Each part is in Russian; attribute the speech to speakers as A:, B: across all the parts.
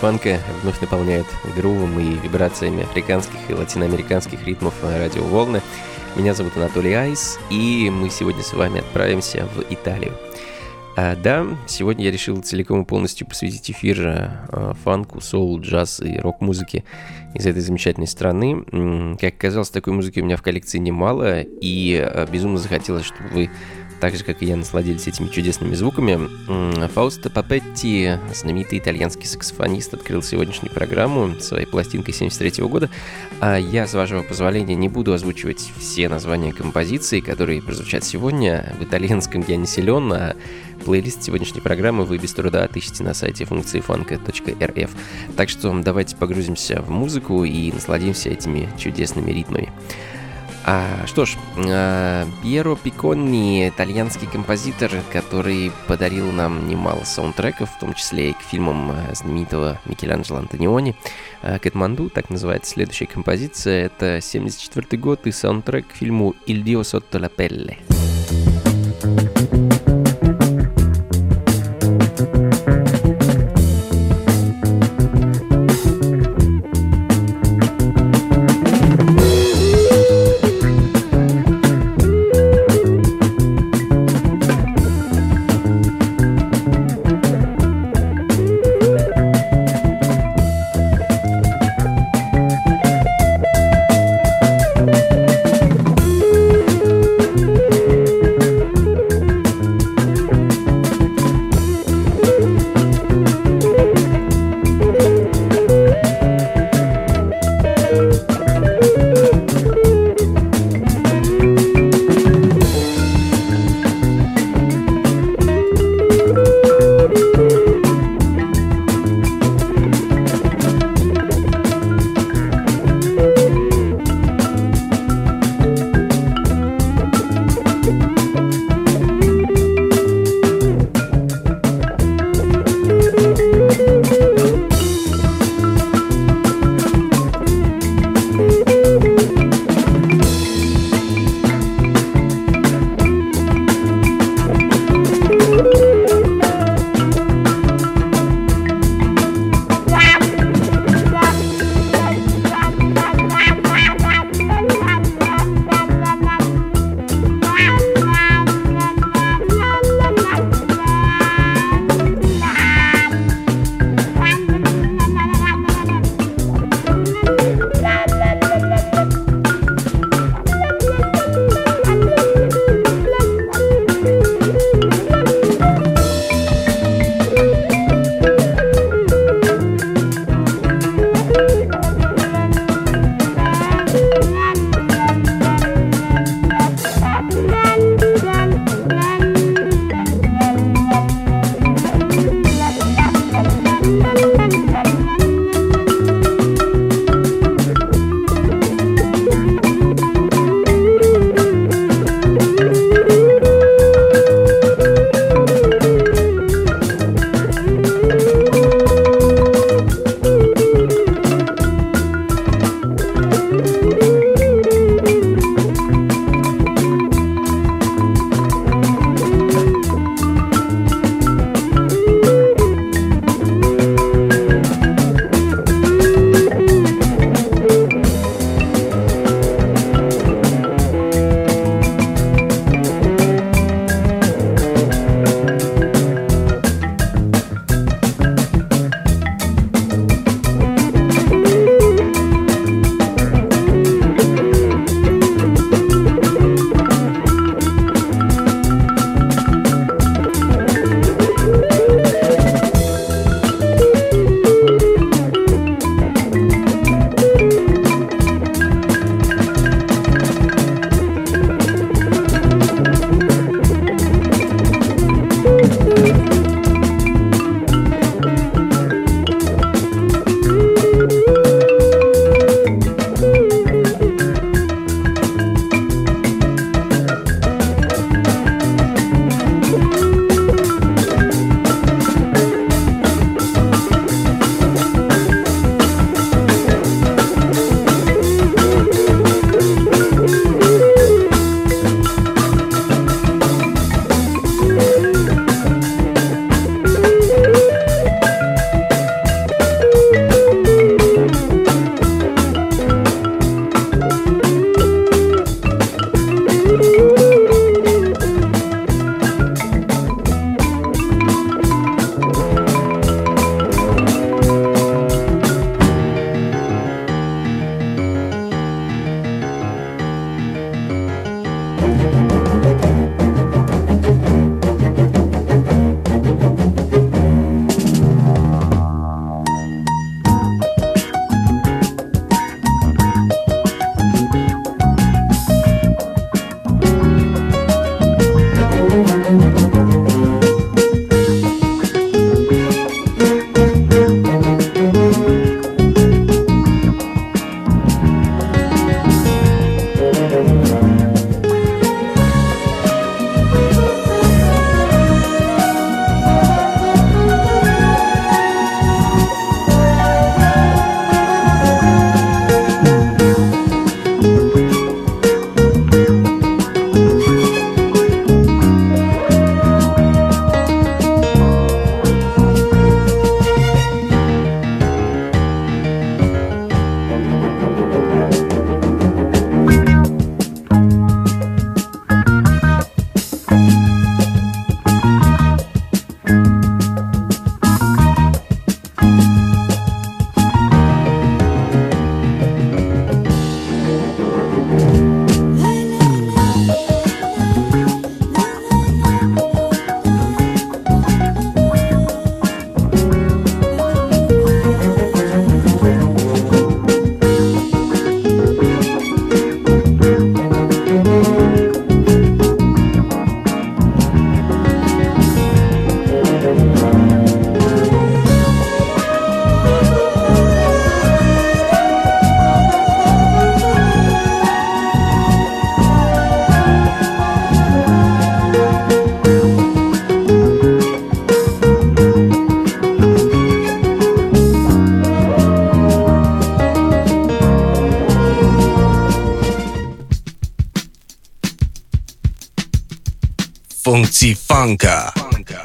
A: Фанка вновь наполняют грувом и вибрациями африканских и латиноамериканских ритмов радиоволны. Меня зовут Анатолий Айс, и мы сегодня с вами отправимся в Италию. А, да, сегодня я решил целиком и полностью посвятить эфир а, фанку, соул, джаз и рок-музыке из этой замечательной страны. Как оказалось, такой музыки у меня в коллекции немало, и а, безумно захотелось, чтобы вы так же, как и я, насладились этими чудесными звуками. Фаусто Папетти, знаменитый итальянский саксофонист, открыл сегодняшнюю программу своей пластинкой 73 года. А я, с вашего позволения, не буду озвучивать все названия композиций, которые прозвучат сегодня. В итальянском я не силен, а плейлист сегодняшней программы вы без труда отыщете на сайте функции фанка.рф. Так что давайте погрузимся в музыку и насладимся этими чудесными ритмами. А, что ж, а, Пьеро Пиконни, итальянский композитор, который подарил нам немало саундтреков, в том числе и к фильмам а, знаменитого Микеланджело Антониони. А, Кэтманду, так называется следующая композиция, это 74 год и саундтрек к фильму «Il Dio sotto la pelle».
B: Функций фанка.
A: Что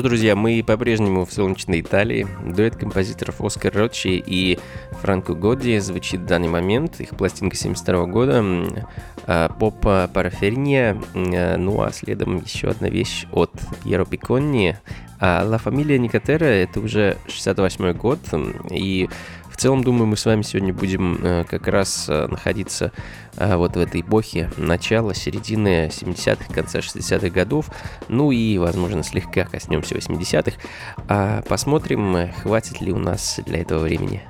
A: ж, друзья, мы по-прежнему в солнечной Италии. Дуэт композиторов Оскар Ротчи и Франко Годди звучит в данный момент. Их пластинка 72 года. А, поп Параферния. Ну а следом еще одна вещь от Пьеро Пиконни. А Ла Фамилия Никотера это уже 68 год. И целом, думаю, мы с вами сегодня будем э, как раз э, находиться э, вот в этой эпохе начала, середины 70-х, конца 60-х годов, ну и, возможно, слегка коснемся 80-х. А посмотрим, хватит ли у нас для этого времени.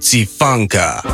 B: Функций фанка.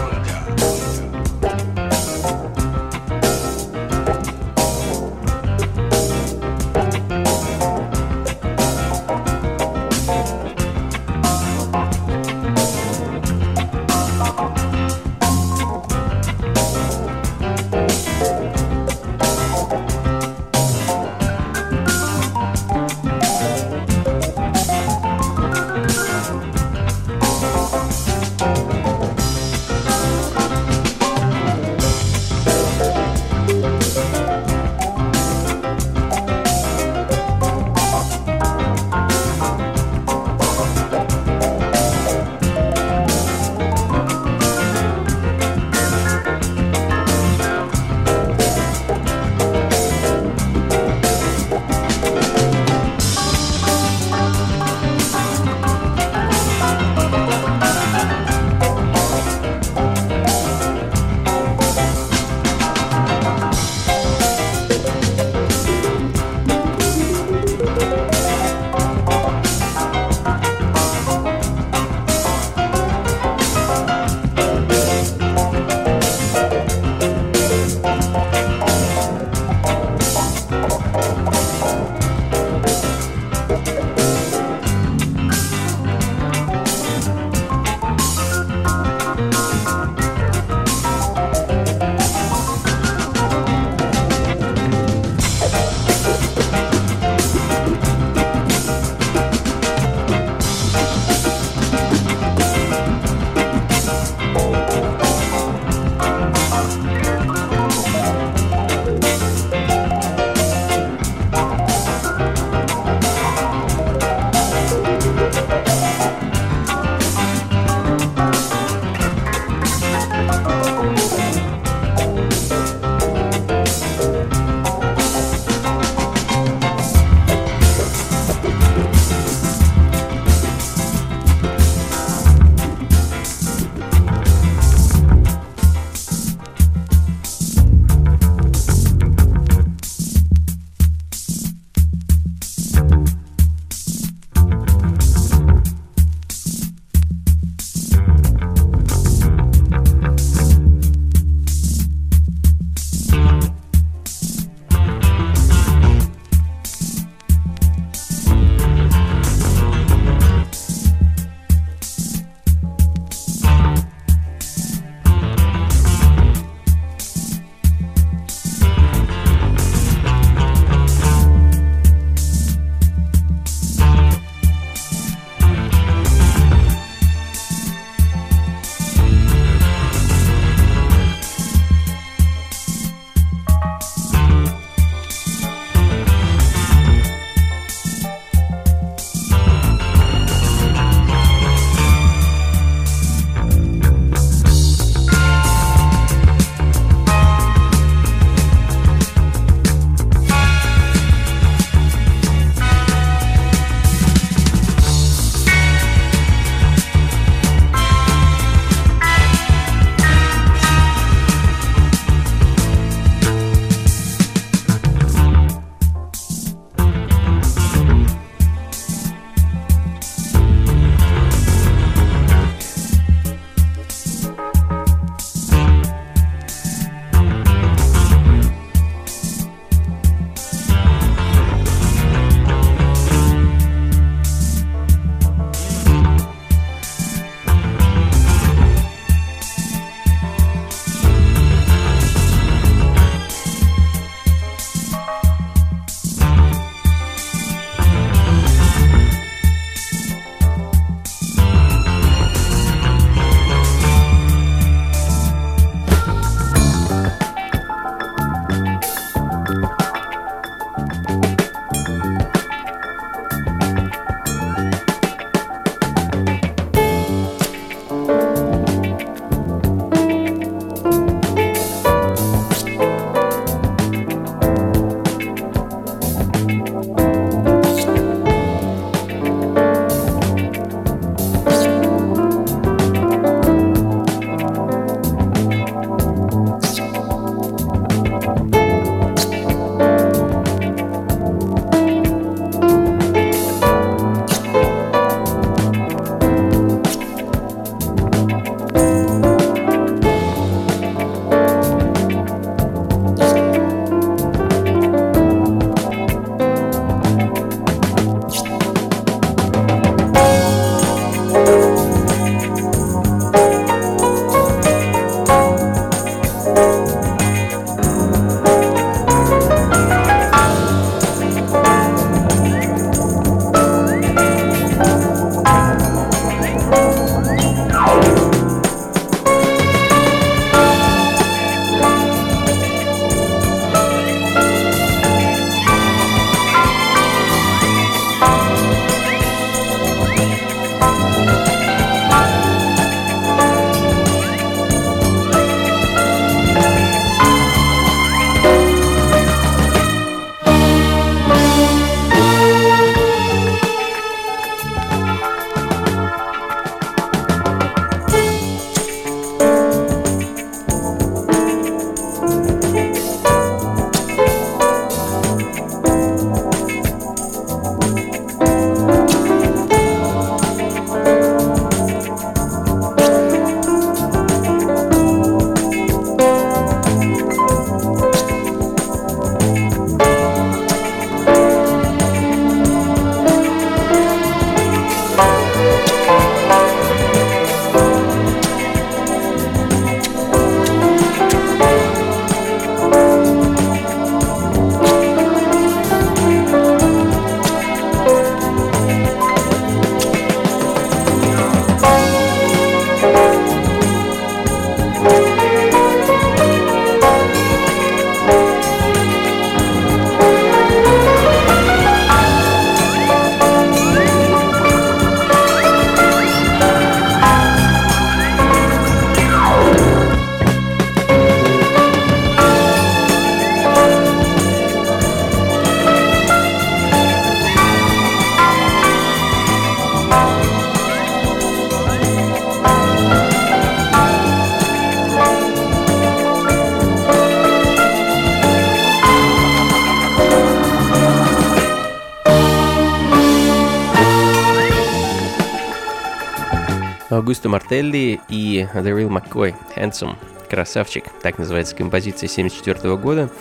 A: Аугусто Мартелли и Real McCoy, Handsome, красавчик, так называется композиция 74 года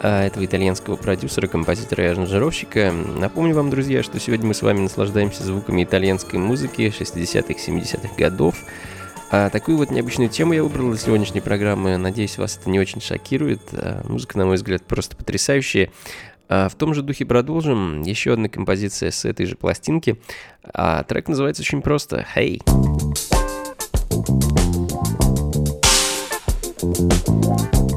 A: а, этого итальянского продюсера, композитора и аранжировщика. Напомню вам, друзья, что сегодня мы с вами наслаждаемся звуками итальянской музыки 60-х, 70-х годов. А такую вот необычную тему я выбрал для сегодняшней программы. Надеюсь, вас это не очень шокирует. А, музыка, на мой взгляд, просто потрясающая. А в том же духе продолжим. Еще одна композиция с этой же пластинки. А трек называется очень просто «Hey».
C: Thank you.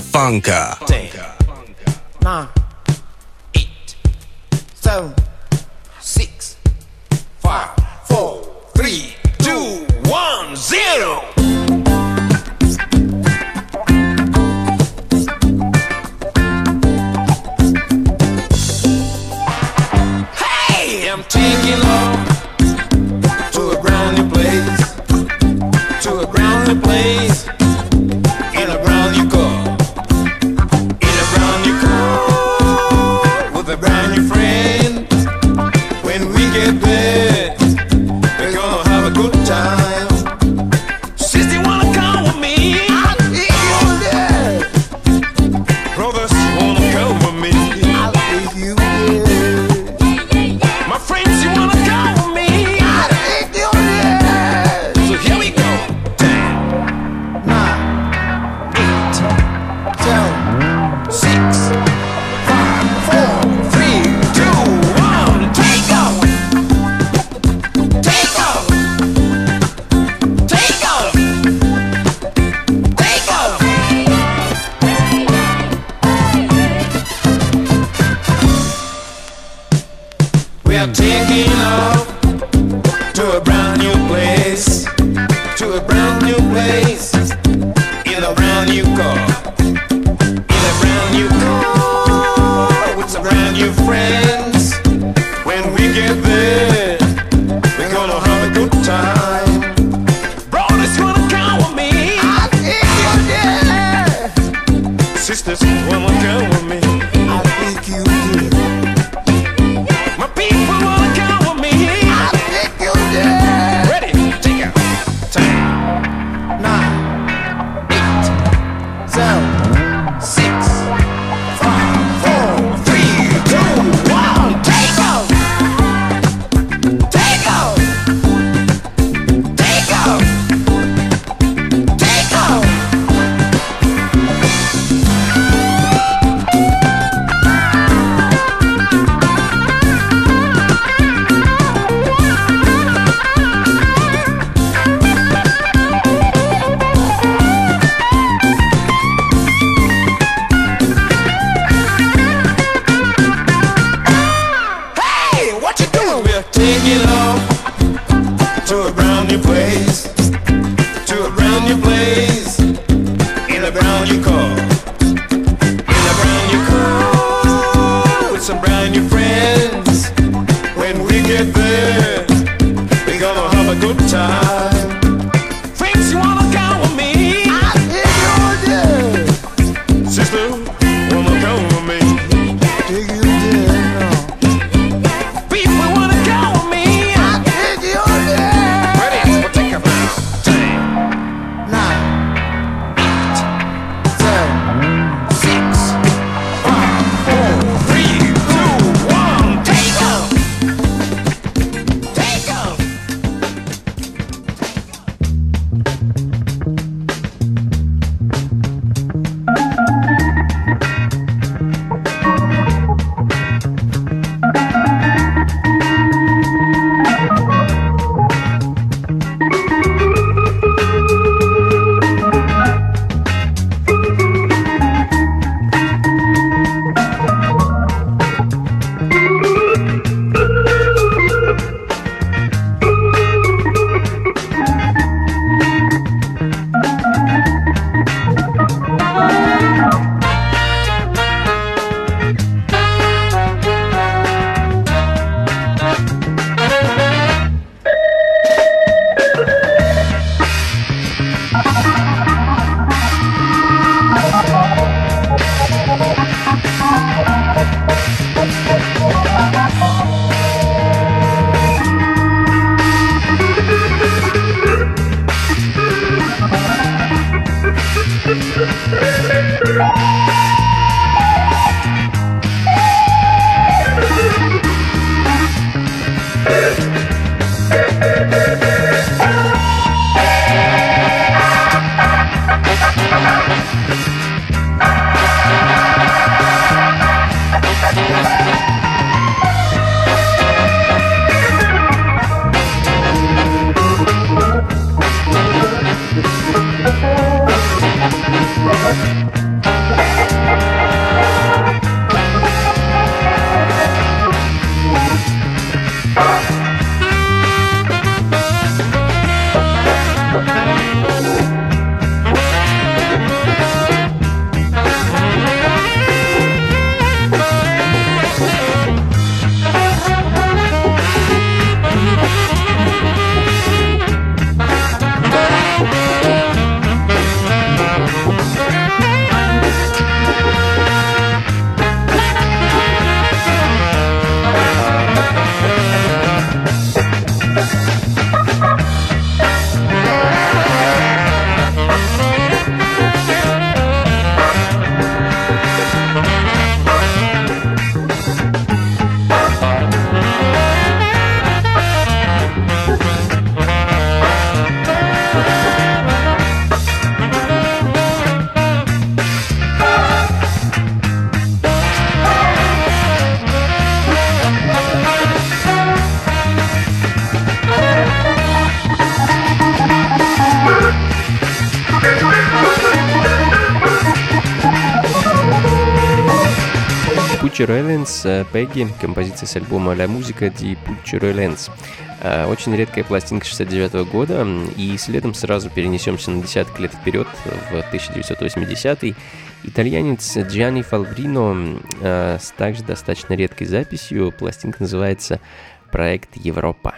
C: Funka. friends. When we get there, we're gonna have a good time.
A: Picture Islands, Пегги, композиция с альбома «La Musica di Picture Islands». Очень редкая пластинка 69 -го года, и следом сразу перенесемся на десяток лет вперед, в 1980 -й. Итальянец Джианни Фалбрино с также достаточно редкой записью. Пластинка называется «Проект Европа».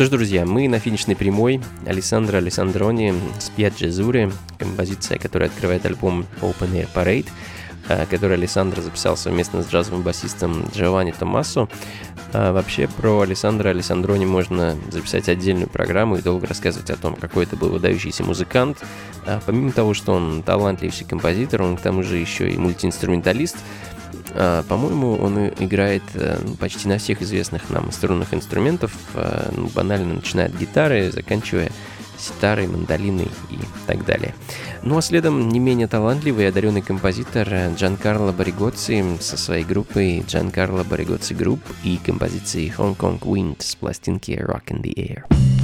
A: Что ж, друзья, мы на финишной прямой. Александра Александрони с Пьяджи композиция, которая открывает альбом Open Air Parade, э, который Александр записал совместно с джазовым басистом Джованни Томасо. А вообще про Александра Александрони можно записать отдельную программу и долго рассказывать о том, какой это был выдающийся музыкант. А помимо того, что он талантливый композитор, он к тому же еще и мультиинструменталист – а, по-моему, он играет э, почти на всех известных нам струнных инструментов, а, ну, банально начиная от гитары, заканчивая ситарой, мандолиной и так далее. Ну а следом не менее талантливый и одаренный композитор Giancarlo Barigozzi со своей группой Giancarlo Barigozzi Group и композицией Hong Kong Wind с пластинки Rock in the Air.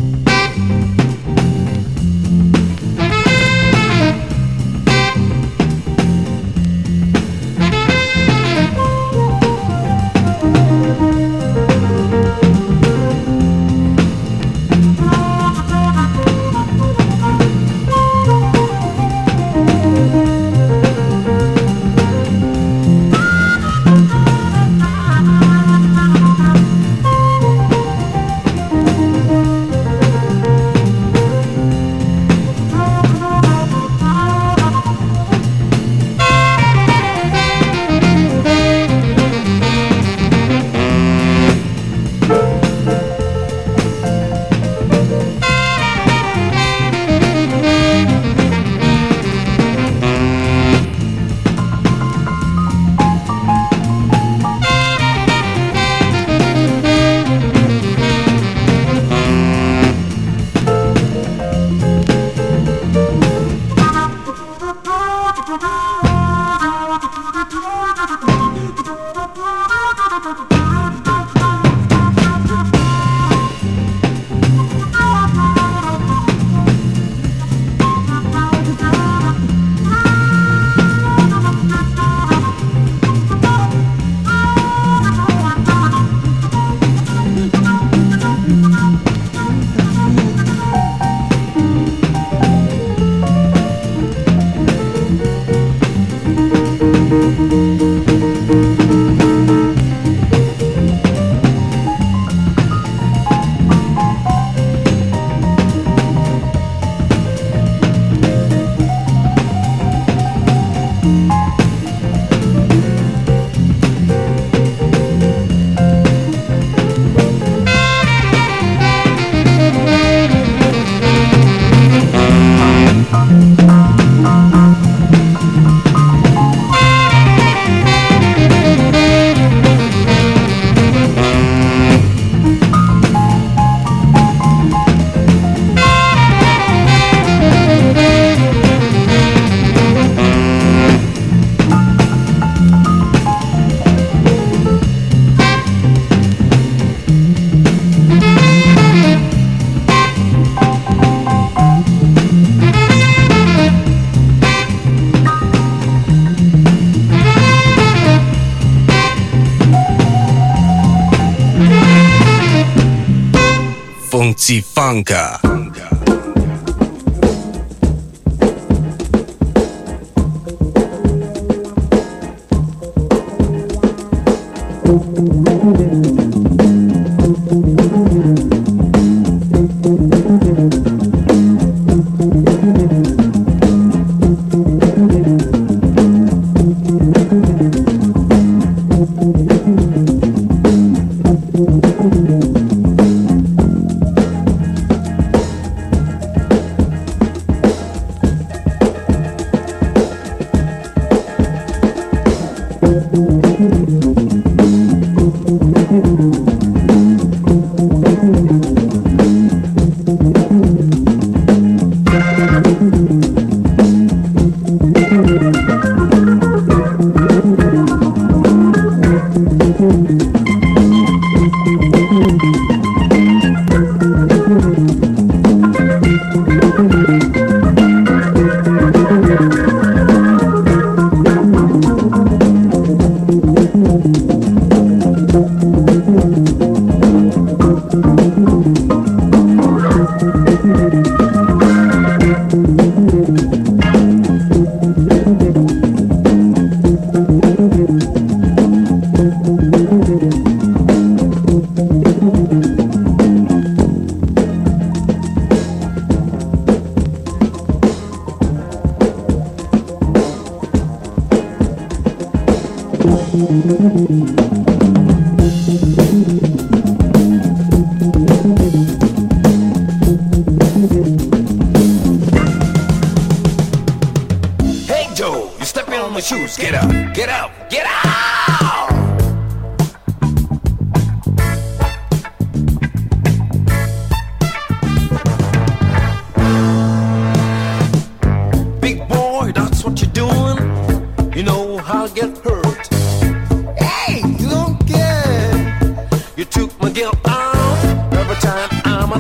B: Funka.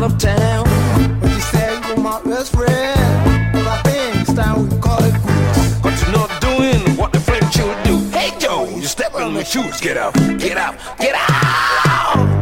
C: of town.
D: When you say you're my best friend, well, I think it's time we call it quits.
C: But you're not doing what the French should do. Hey, Joe,
B: you step
A: on my shoes, get out, get out, get out!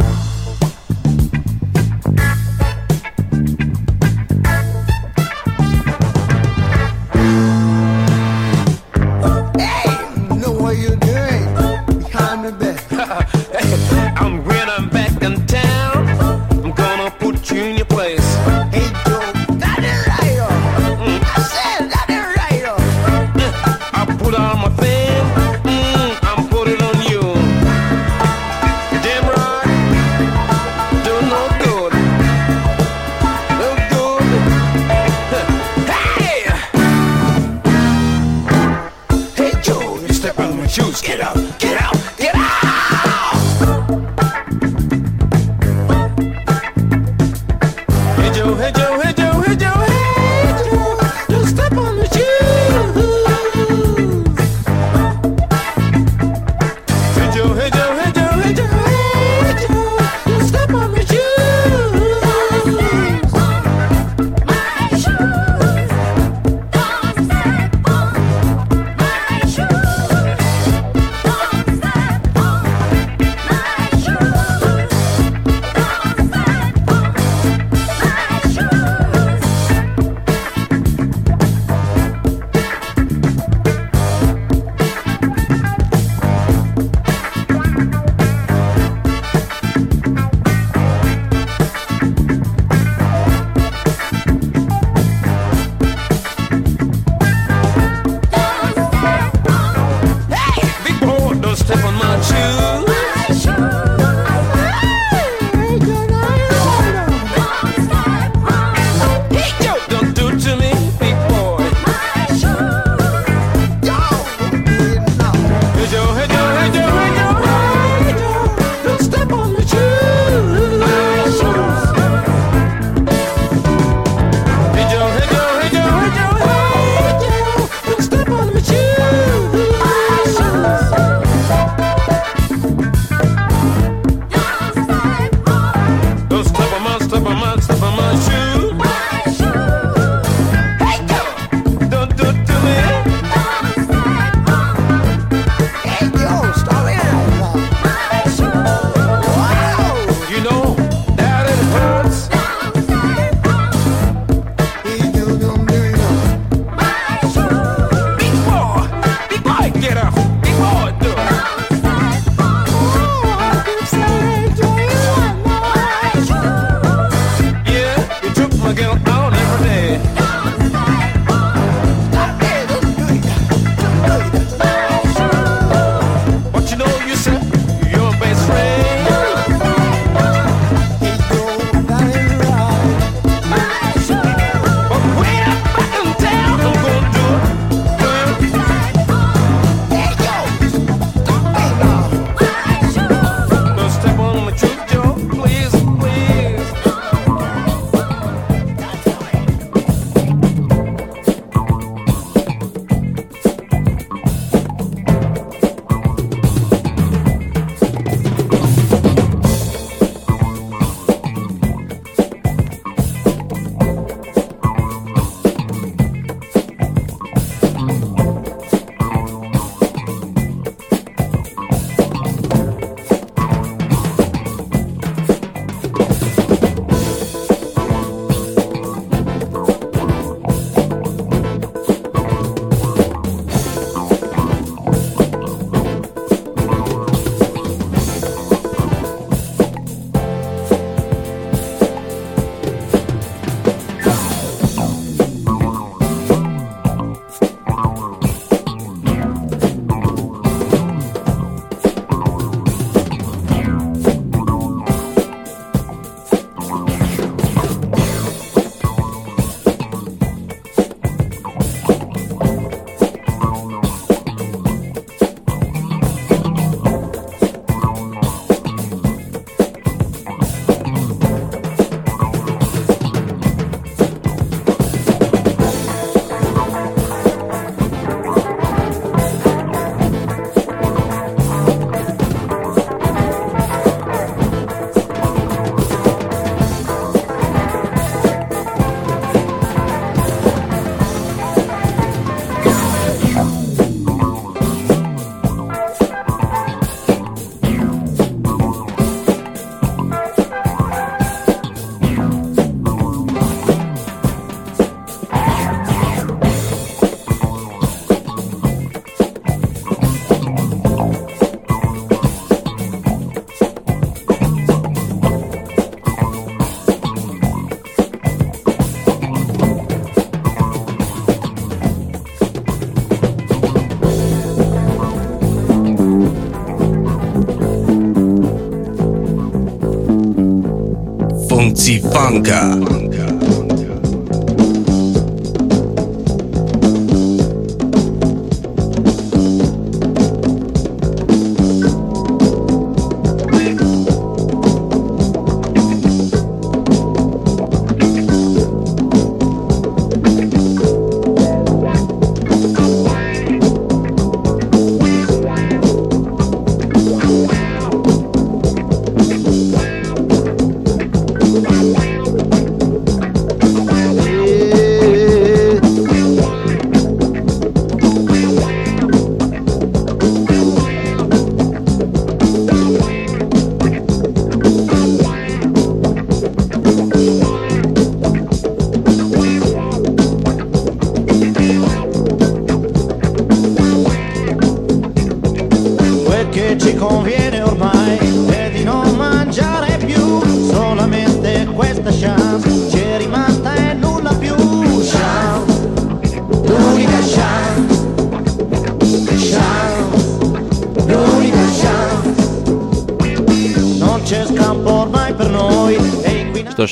A: Funky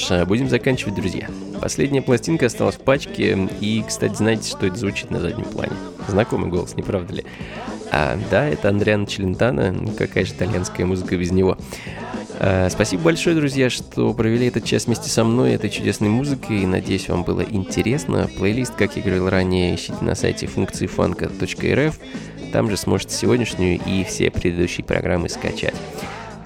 A: ж, будем заканчивать, друзья. Последняя пластинка осталась в пачке, и, кстати, знаете, что это звучит на заднем плане? Знакомый голос, не правда ли? А, да, это Андриано Челентано, какая же итальянская музыка без него. А, спасибо большое, друзья, что провели этот час вместе со мной, этой чудесной музыкой. Надеюсь, вам было интересно. Плейлист, как я говорил ранее, ищите на сайте функции фанка.рф. Там же сможете сегодняшнюю и все предыдущие программы скачать.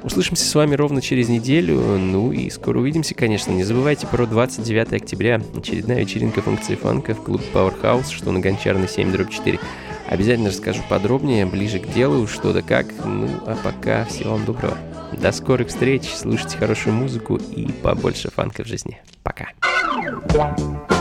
A: Услышимся с вами ровно через неделю. Ну и скоро увидимся, конечно. Не забывайте про 29 октября. Очередная вечеринка функции фанка в клуб Powerhouse, что на Гончарной 7 дробь 4. Обязательно расскажу подробнее, ближе к делу, что да как. Ну, а пока всего вам доброго. До скорых встреч, слушайте хорошую музыку и побольше фанка в жизни. Пока.
E: che